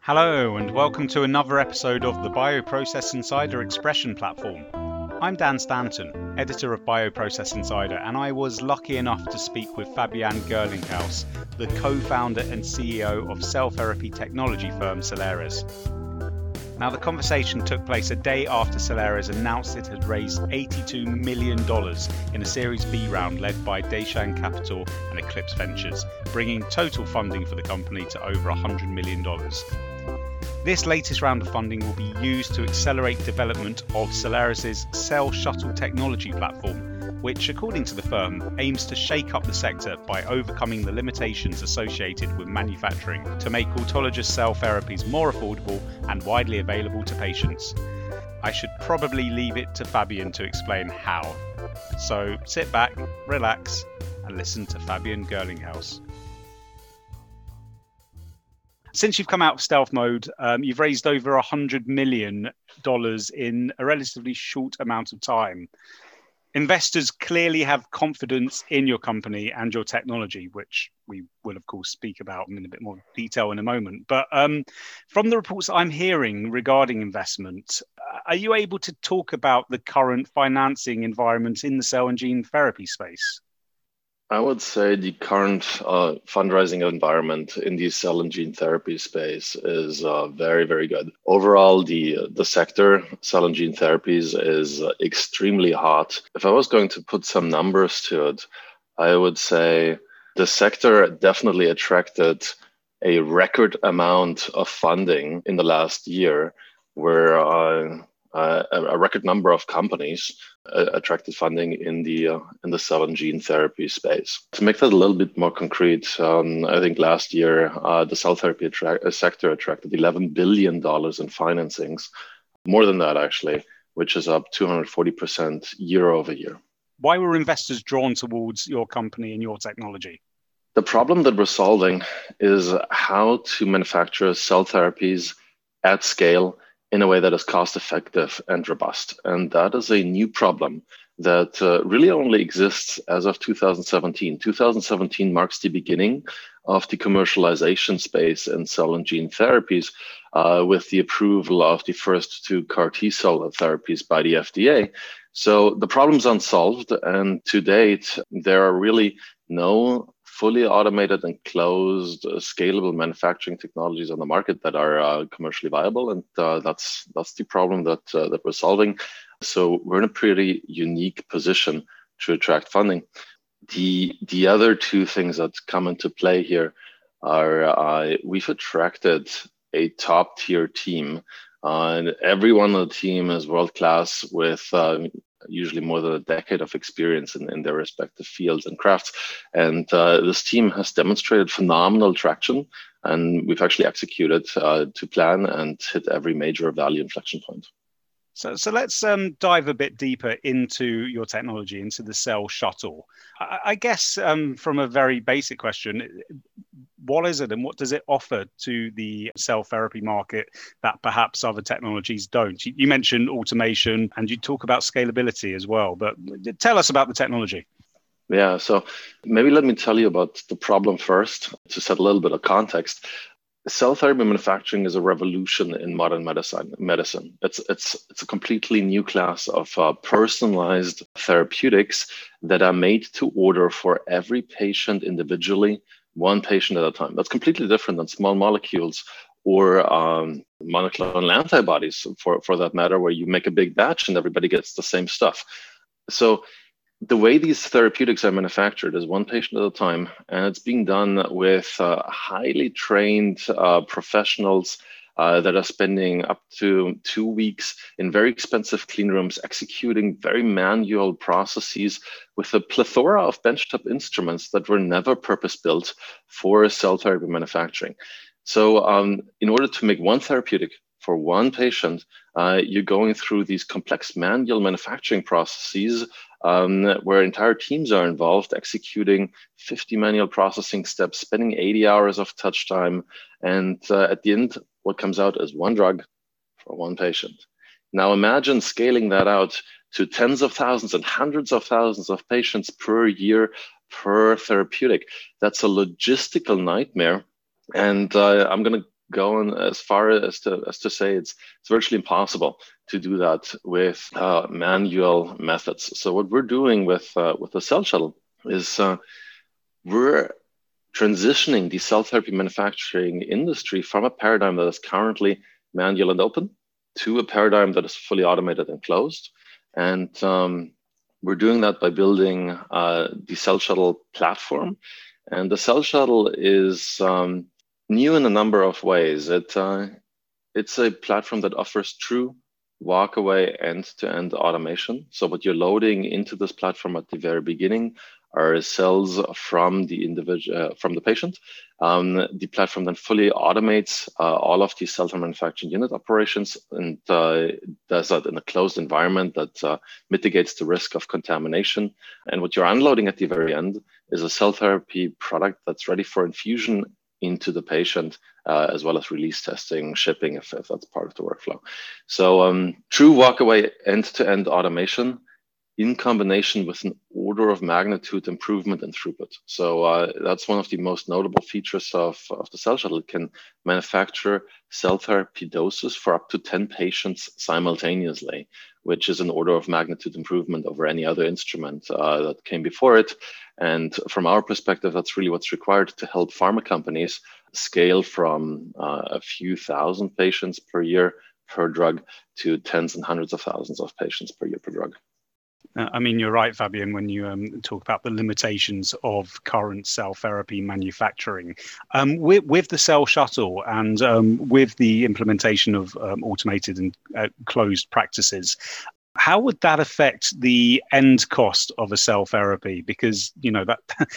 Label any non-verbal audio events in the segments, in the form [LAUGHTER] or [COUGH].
Hello, and welcome to another episode of the Bioprocess Insider Expression platform. I'm Dan Stanton, editor of Bioprocess Insider, and I was lucky enough to speak with Fabian Gerlinghaus, the co founder and CEO of cell therapy technology firm Cellares. Now, the conversation took place a day after Cellares announced it had raised $82 million in a Series B round led by Daishan Capital and Eclipse Ventures, bringing total funding for the company to over $100 million. This latest round of funding will be used to accelerate development of Cellares' Cell Shuttle technology platform, which, according to the firm, aims to shake up the sector by overcoming the limitations associated with manufacturing to make autologous cell therapies more affordable and widely available to patients. I should probably leave it to Fabian to explain how. So sit back, relax, and listen to Fabian Gerlinghaus since you've come out of stealth mode, um, you've raised over a hundred million dollars in a relatively short amount of time. Investors clearly have confidence in your company and your technology, which we will, of course, speak about in a bit more detail in a moment. But um, from the reports I'm hearing regarding investment, are you able to talk about the current financing environment in the cell and gene therapy space? I would say the current uh, fundraising environment in the cell and gene therapy space is uh, very, very good. Overall, the the sector, cell and gene therapies, is extremely hot. If I was going to put some numbers to it, I would say the sector definitely attracted a record amount of funding in the last year, where uh, uh, a record number of companies uh, attracted funding in the uh, in the cell and gene therapy space. To make that a little bit more concrete, um, I think last year uh, the cell therapy attra- uh, sector attracted 11 billion dollars in financings, more than that actually, which is up 240 percent year over year. Why were investors drawn towards your company and your technology? The problem that we're solving is how to manufacture cell therapies at scale in a way that is cost effective and robust. And that is a new problem that uh, really only exists as of 2017. 2017 marks the beginning of the commercialization space in cell and gene therapies uh, with the approval of the first two CAR T cell therapies by the FDA. So the problem's unsolved. And to date, there are really no fully automated and closed uh, scalable manufacturing technologies on the market that are uh, commercially viable and uh, that's that's the problem that uh, that we're solving. So we're in a pretty unique position to attract funding. The the other two things that come into play here are uh, we've attracted a top tier team uh, and everyone on the team is world class with usually more than a decade of experience in, in their respective fields and crafts. And uh, this team has demonstrated phenomenal traction, and we've actually executed uh, to plan and hit every major value inflection point. So, so let's um, dive a bit deeper into your technology, into the cell shuttle. I, I guess um, from a very basic question, what is it and what does it offer to the cell therapy market that perhaps other technologies don't? You, you mentioned automation and you talk about scalability as well, but tell us about the technology. Yeah, so maybe let me tell you about the problem first to set a little bit of context cell therapy manufacturing is a revolution in modern medicine. Medicine. It's it's it's a completely new class of uh, personalized therapeutics that are made to order for every patient individually, one patient at a time. That's completely different than small molecules or um, monoclonal antibodies, for for that matter, where you make a big batch and everybody gets the same stuff. So the way these therapeutics are manufactured is one patient at a time, and it's being done with uh, highly trained uh, professionals uh, that are spending up to two weeks in very expensive clean rooms, executing very manual processes with a plethora of benchtop instruments that were never purpose built for cell therapy manufacturing. So, um, in order to make one therapeutic for one patient, uh, you're going through these complex manual manufacturing processes um, where entire teams are involved, executing 50 manual processing steps, spending 80 hours of touch time. And uh, at the end, what comes out is one drug for one patient. Now imagine scaling that out to tens of thousands and hundreds of thousands of patients per year per therapeutic. That's a logistical nightmare. And uh, I'm going to go on as far as to, as to say it's, it's virtually impossible to do that with uh, manual methods. So what we're doing with, uh, with the cell shuttle is uh, we're transitioning the cell therapy manufacturing industry from a paradigm that is currently manual and open to a paradigm that is fully automated and closed. And um, we're doing that by building uh, the Cell Shuttle platform. And the Cell Shuttle is um, new in a number of ways. It, uh, it's a platform that offers true walkaway end to end automation. So, what you're loading into this platform at the very beginning are cells from the individual uh, from the patient. Um, the platform then fully automates uh, all of the cell manufacturing unit operations and uh, does that in a closed environment that uh, mitigates the risk of contamination. And what you're unloading at the very end is a cell therapy product that's ready for infusion into the patient, uh, as well as release testing, shipping, if, if, that's part of the workflow. So, um, true walkaway end to end automation in combination with an order of magnitude improvement in throughput. So uh, that's one of the most notable features of, of the cell shuttle. It can manufacture cell therapy doses for up to 10 patients simultaneously, which is an order of magnitude improvement over any other instrument uh, that came before it. And from our perspective, that's really what's required to help pharma companies scale from uh, a few thousand patients per year per drug to tens and hundreds of thousands of patients per year per drug. Uh, I mean, you're right, Fabian, when you um, talk about the limitations of current cell therapy manufacturing. Um, with, with, the cell shuttle and um, with the implementation of um, automated and uh, closed practices, how would that affect the end cost of a cell therapy? Because you know that [LAUGHS]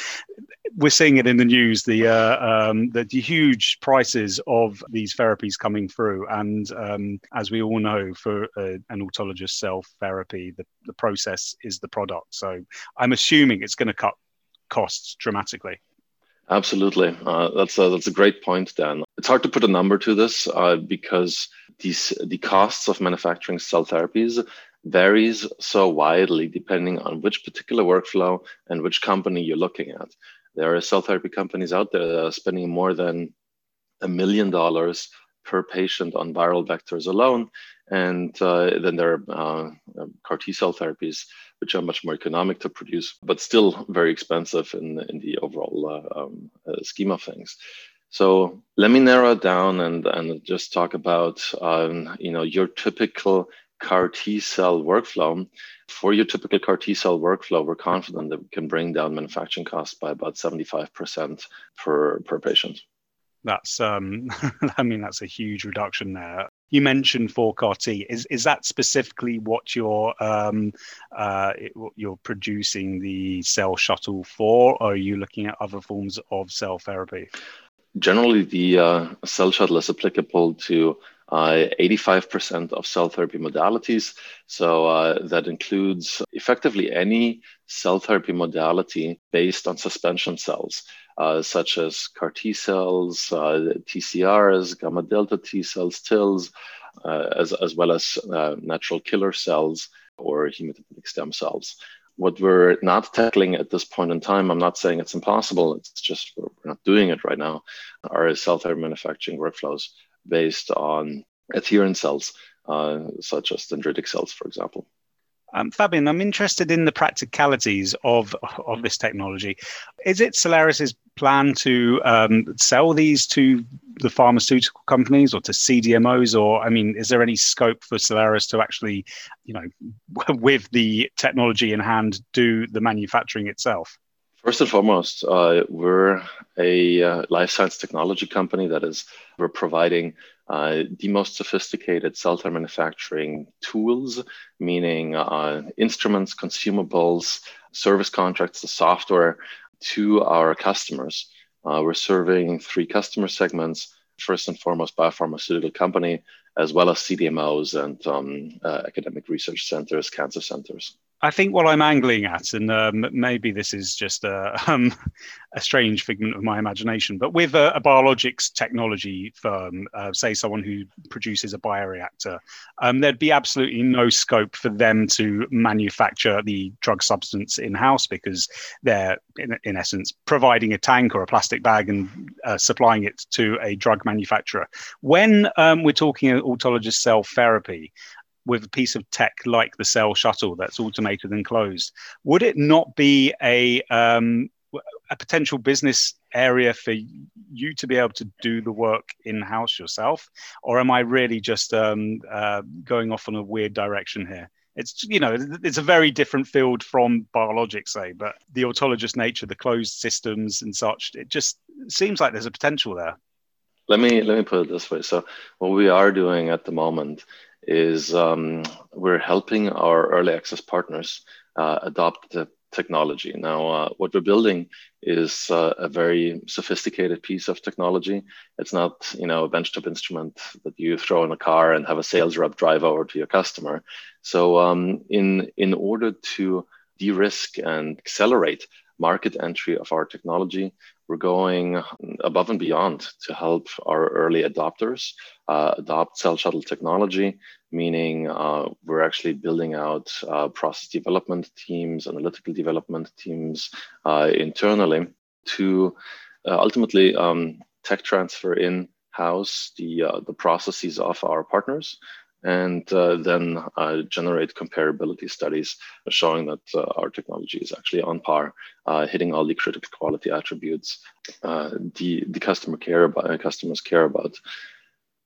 we're seeing it in the news the uh, um, the, huge prices of these therapies coming through, and um, as we all know, for uh, an autologous cell therapy, the, the process is the product. So I'm assuming it's going to cut costs dramatically. Absolutely, uh, that's a, that's a great point, Dan. It's hard to put a number to this uh, because these the costs of manufacturing cell therapies varies so widely depending on which particular workflow and which company you're looking at. There are cell therapy companies out there that are spending more than a million dollars per patient on viral vectors alone. And uh, then there are uh, CAR T cell therapies, which are much more economic to produce, but still very expensive in, in the overall uh, um, uh, scheme of things. So let me narrow it down and, and just talk about um, you know your typical CAR T cell workflow. For your typical CAR T cell workflow, we're confident that we can bring down manufacturing costs by about 75% per, per patient. That's, um, [LAUGHS] I mean, that's a huge reduction there. You mentioned for CAR T. Is is that specifically what you're um, uh, you're producing the cell shuttle for, or are you looking at other forms of cell therapy? Generally, the uh, cell shuttle is applicable to uh, 85% of cell therapy modalities. So uh, that includes effectively any cell therapy modality based on suspension cells, uh, such as CAR T cells, uh, TCRs, gamma delta T cells, TILs, uh, as, as well as uh, natural killer cells or hematopoietic stem cells. What we're not tackling at this point in time, I'm not saying it's impossible, it's just we're not doing it right now, are cell therapy manufacturing workflows based on adherent cells, uh, such as dendritic cells, for example. Um, Fabian, I'm interested in the practicalities of of this technology. Is it Cellares's plan to um, sell these to the pharmaceutical companies or to CDMOs, or I mean, is there any scope for Cellares to actually, you know, [LAUGHS] with the technology in hand, do the manufacturing itself? First and foremost, uh, we're a uh, life science technology company that is we're providing uh, the most sophisticated cell therapy manufacturing tools, meaning uh, instruments, consumables, service contracts, the software to our customers. Uh, we're serving three customer segments. First and foremost, biopharmaceutical company, as well as CDMOs and um, uh, academic research centers, cancer centers. I think what I'm angling at, and um, maybe this is just a, [LAUGHS] um, a, strange figment of my imagination, but with a, a biologics technology firm, uh, say someone who produces a bioreactor, um, there'd be absolutely no scope for them to manufacture the drug substance in house because they're, in, in, essence, providing a tank or a plastic bag and uh, supplying it to a drug manufacturer. When um, we're talking autologous cell therapy, with a piece of tech like the Cell Shuttle that's automated and closed, would it not be a um, a potential business area for you to be able to do the work in house yourself, or am I really just um, uh, going off on a weird direction here? It's you know it's a very different field from biologics, say, but the autologous nature, the closed systems and such, it just seems like there's a potential there. Let me let me put it this way. So what we are doing at the moment is um, we're helping our early access partners uh, adopt the technology. Now, uh, what we're building is uh, a very sophisticated piece of technology. It's not, you know, a benchtop instrument that you throw in a car and have a sales rep drive over to your customer. So, um, in in order to de-risk and accelerate market entry of our technology, we're going above and beyond to help our early adopters uh, adopt cell shuttle technology, meaning uh, we're actually building out uh, process development teams, analytical development teams uh, internally to uh, ultimately um, tech transfer in house the uh, the processes of our partners and uh, then uh, generate comparability studies showing that uh, our technology is actually on par, uh, hitting all the critical quality attributes uh, the the customer care about customers care about.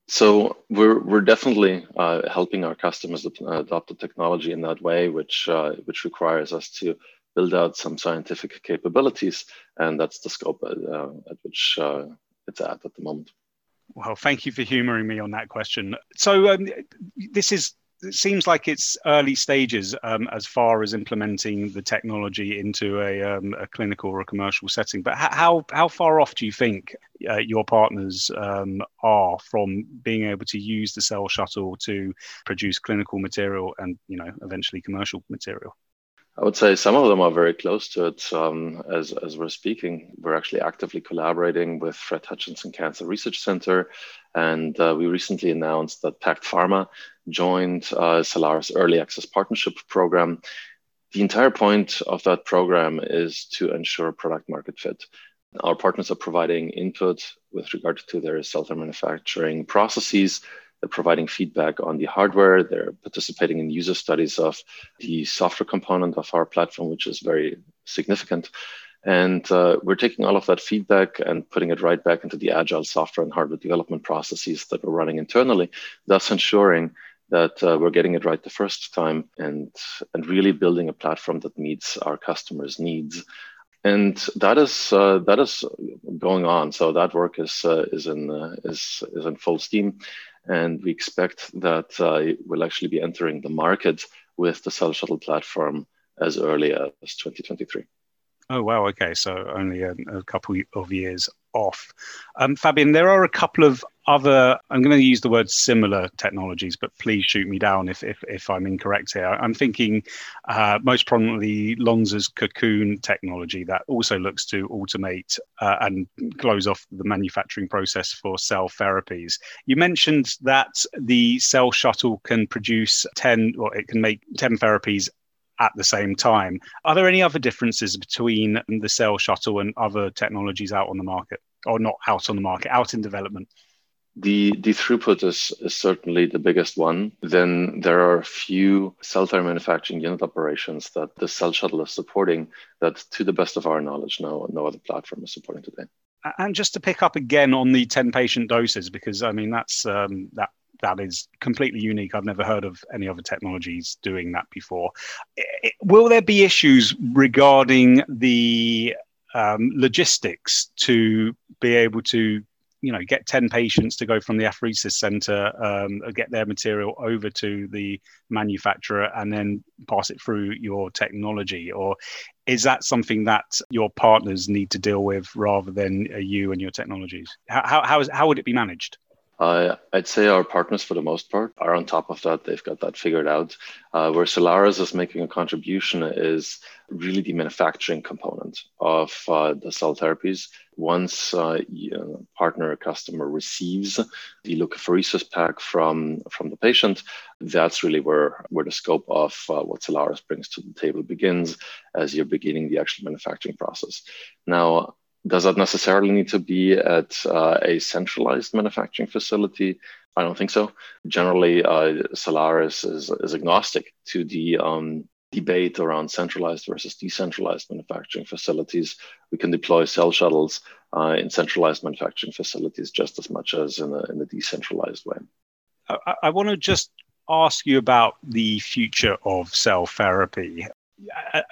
So we're we're definitely uh, helping our customers adopt the technology in that way, which which requires us to build out some scientific capabilities, and that's the scope at which it's at at the moment. Well, thank you for humouring me on that question. So um, this is it seems like it's early stages um, as far as implementing the technology into a, um, a clinical or a commercial setting. But how how far off do you think uh, your partners um, are from being able to use the cell shuttle to produce clinical material and you know eventually commercial material? I would say some of them are very close to it. Um, as, as we're speaking, we're actually actively collaborating with Fred Hutchinson Cancer Research Center. And uh, we recently announced that Pact Pharma joined uh, Cellares' Early Access Partnership Program. The entire point of that program is to ensure product market fit. Our partners are providing input with regard to their cell manufacturing processes, they're providing feedback on the hardware. They're participating in user studies of the software component of our platform, which is very significant. And uh, we're taking all of that feedback and putting it right back into the agile software and hardware development processes that we're running internally, thus ensuring that uh, we're getting it right the first time and, and really building a platform that meets our customers' needs. And that is uh, that is going on. So that work is uh, is in uh, is is in full steam and we expect that uh, we'll actually be entering the market with the Cell Shuttle platform as early as 2023. Oh wow! Okay, so only a, a couple of years off. Um, Fabian, there are a couple of other, I'm going to use the word similar technologies, but please shoot me down if, if, if I'm incorrect here. I'm thinking uh, most prominently Lonza's cocoon technology that also looks to automate uh, and close off the manufacturing process for cell therapies. You mentioned that the cell shuttle can produce 10, or it can make 10 therapies at the same time. Are there any other differences between the cell shuttle and other technologies out on the market, or not out on the market, out in development? The, the throughput is, is certainly the biggest one. Then there are a few cell therapy manufacturing unit operations that the cell shuttle is supporting that, to the best of our knowledge, no, no other platform is supporting today. And just to pick up again on the 10 patient doses, because I mean, that's um, that that is completely unique. I've never heard of any other technologies doing that before. Will there be issues regarding the um, logistics to be able to you know get 10 patients to go from the apheresis center um, get their material over to the manufacturer and then pass it through your technology? Or is that something that your partners need to deal with rather than uh, you and your technologies? How, how, how, is, how would it be managed Uh, I'd say our partners, for the most part, are on top of that. They've got that figured out. Uh, where Cellares is making a contribution is really the manufacturing component of uh, the cell therapies. Once uh, a partner or customer receives the leukapheresis pack from, from the patient, that's really where, where the scope of uh, what Cellares brings to the table begins as you're beginning the actual manufacturing process. Now, does that necessarily need to be at uh, a centralized manufacturing facility? I don't think so. Generally, uh, Cellares is, is agnostic to the um, debate around centralized versus decentralized manufacturing facilities. We can deploy cell shuttles uh, in centralized manufacturing facilities just as much as in a, in a decentralized way. I, I want to just ask you about the future of cell therapy.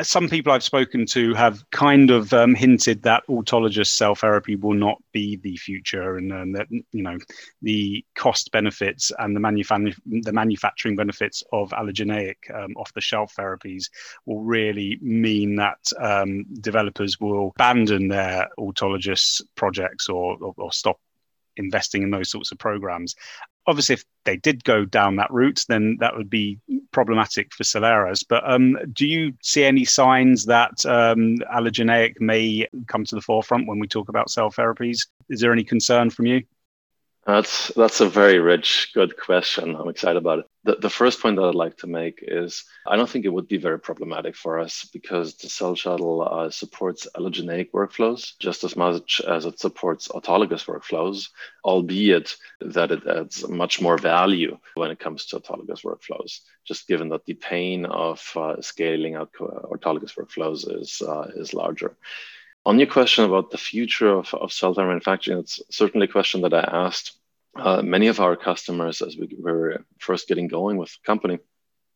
Some people I've spoken to have kind of um, hinted that autologous cell therapy will not be the future, and, and that you know the cost benefits and the, manufacturing the manufacturing benefits of allogeneic um, off-the-shelf therapies will really mean that um, developers will abandon their autologous projects or, or, or stop investing in those sorts of programs obviously, if they did go down that route, then that would be problematic for Cellares. But um, do you see any signs that um, allogeneic may come to the forefront when we talk about cell therapies? Is there any concern from you? That's that's a very rich, good question. I'm excited about it. The, the first point that I'd like to make is I don't think it would be very problematic for us because the cell shuttle uh, supports allogeneic workflows just as much as it supports autologous workflows, albeit that it adds much more value when it comes to autologous workflows, just given that the pain of uh, scaling out autologous workflows is uh, is larger. On your question about the future of, of cell therapy manufacturing, it's certainly a question that I asked uh, many of our customers as we were first getting going with the company.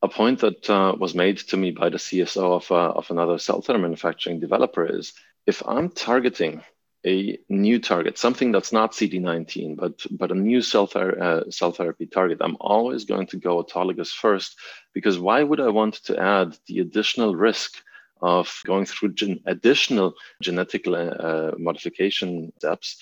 A point that uh, was made to me by the CSO of, uh, of another cell therapy manufacturing developer is if I'm targeting a new target, something that's not CD19, but but a new cell, ther- uh, cell therapy target, I'm always going to go autologous first because why would I want to add the additional risk of going through gen- additional genetic uh, modification steps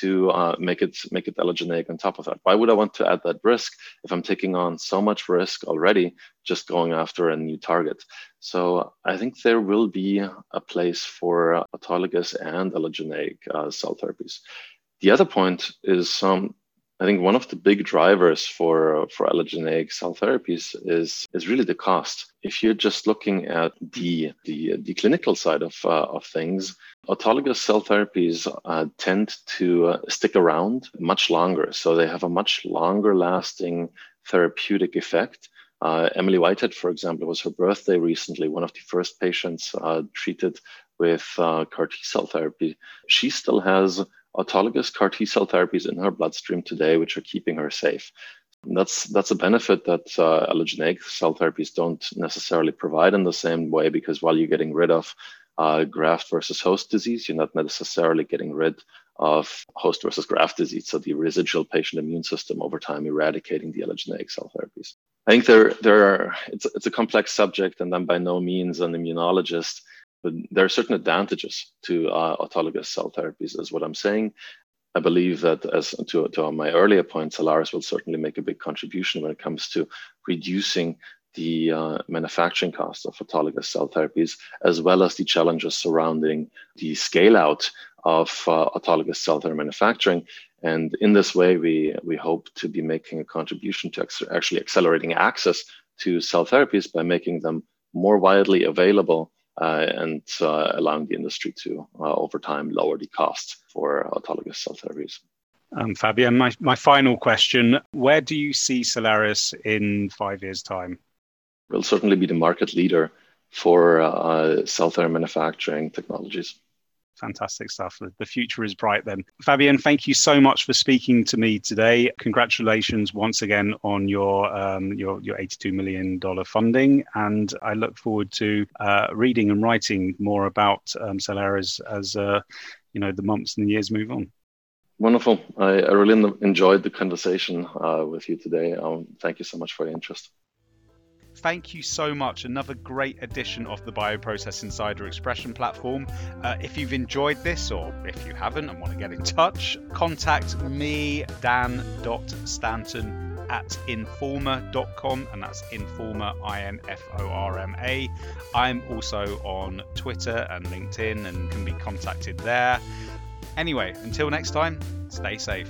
to uh, make it make it allogeneic on top of that. Why would I want to add that risk if I'm taking on so much risk already just going after a new target? So I think there will be a place for autologous and allogeneic uh, cell therapies. The other point is um, I think one of the big drivers for for allogeneic cell therapies is is really the cost. If you're just looking at the the, the clinical side of uh, of things, autologous cell therapies uh, tend to uh, stick around much longer, so they have a much longer lasting therapeutic effect. Uh, Emily Whitehead, for example, it was her birthday recently. One of the first patients uh, treated with uh, CAR T cell therapy. She still has autologous CAR T cell therapies in her bloodstream today, which are keeping her safe. And that's that's a benefit that uh, allogeneic cell therapies don't necessarily provide in the same way because while you're getting rid of uh, graft versus host disease, you're not necessarily getting rid of host versus graft disease. So the residual patient immune system over time eradicating the allogeneic cell therapies. I think there there are it's it's a complex subject, and I'm by no means an immunologist. But there are certain advantages to uh, autologous cell therapies, is what I'm saying. I believe that, as to, to my earlier point, Cellares will certainly make a big contribution when it comes to reducing the uh, manufacturing cost of autologous cell therapies, as well as the challenges surrounding the scale out of uh, autologous cell therapy manufacturing. And in this way, we, we hope to be making a contribution to ex- actually accelerating access to cell therapies by making them more widely available and uh, allowing the industry to, uh, over time, lower the cost for autologous cell therapies. Um, Fabian, my, my final question Where do you see Cellares in five years' time? We'll certainly be the market leader for uh, cell therapy manufacturing technologies fantastic stuff. The future is bright then. Fabian, thank you so much for speaking to me today. Congratulations once again on your um, your, your $82 million funding. And I look forward to uh, reading and writing more about um, Cellares as uh, you know the months and the years move on. Wonderful. I, I really enjoyed the conversation uh, with you today. Um, thank you so much for your interest. Thank you so much. Another great edition of the Bioprocess Insider Expression platform. Uh, if you've enjoyed this, or if you haven't and want to get in touch, contact me, dan.stanton at informa.com, and that's informa, I N F O R M A. I'm also on Twitter and LinkedIn and can be contacted there. Anyway, until next time, stay safe.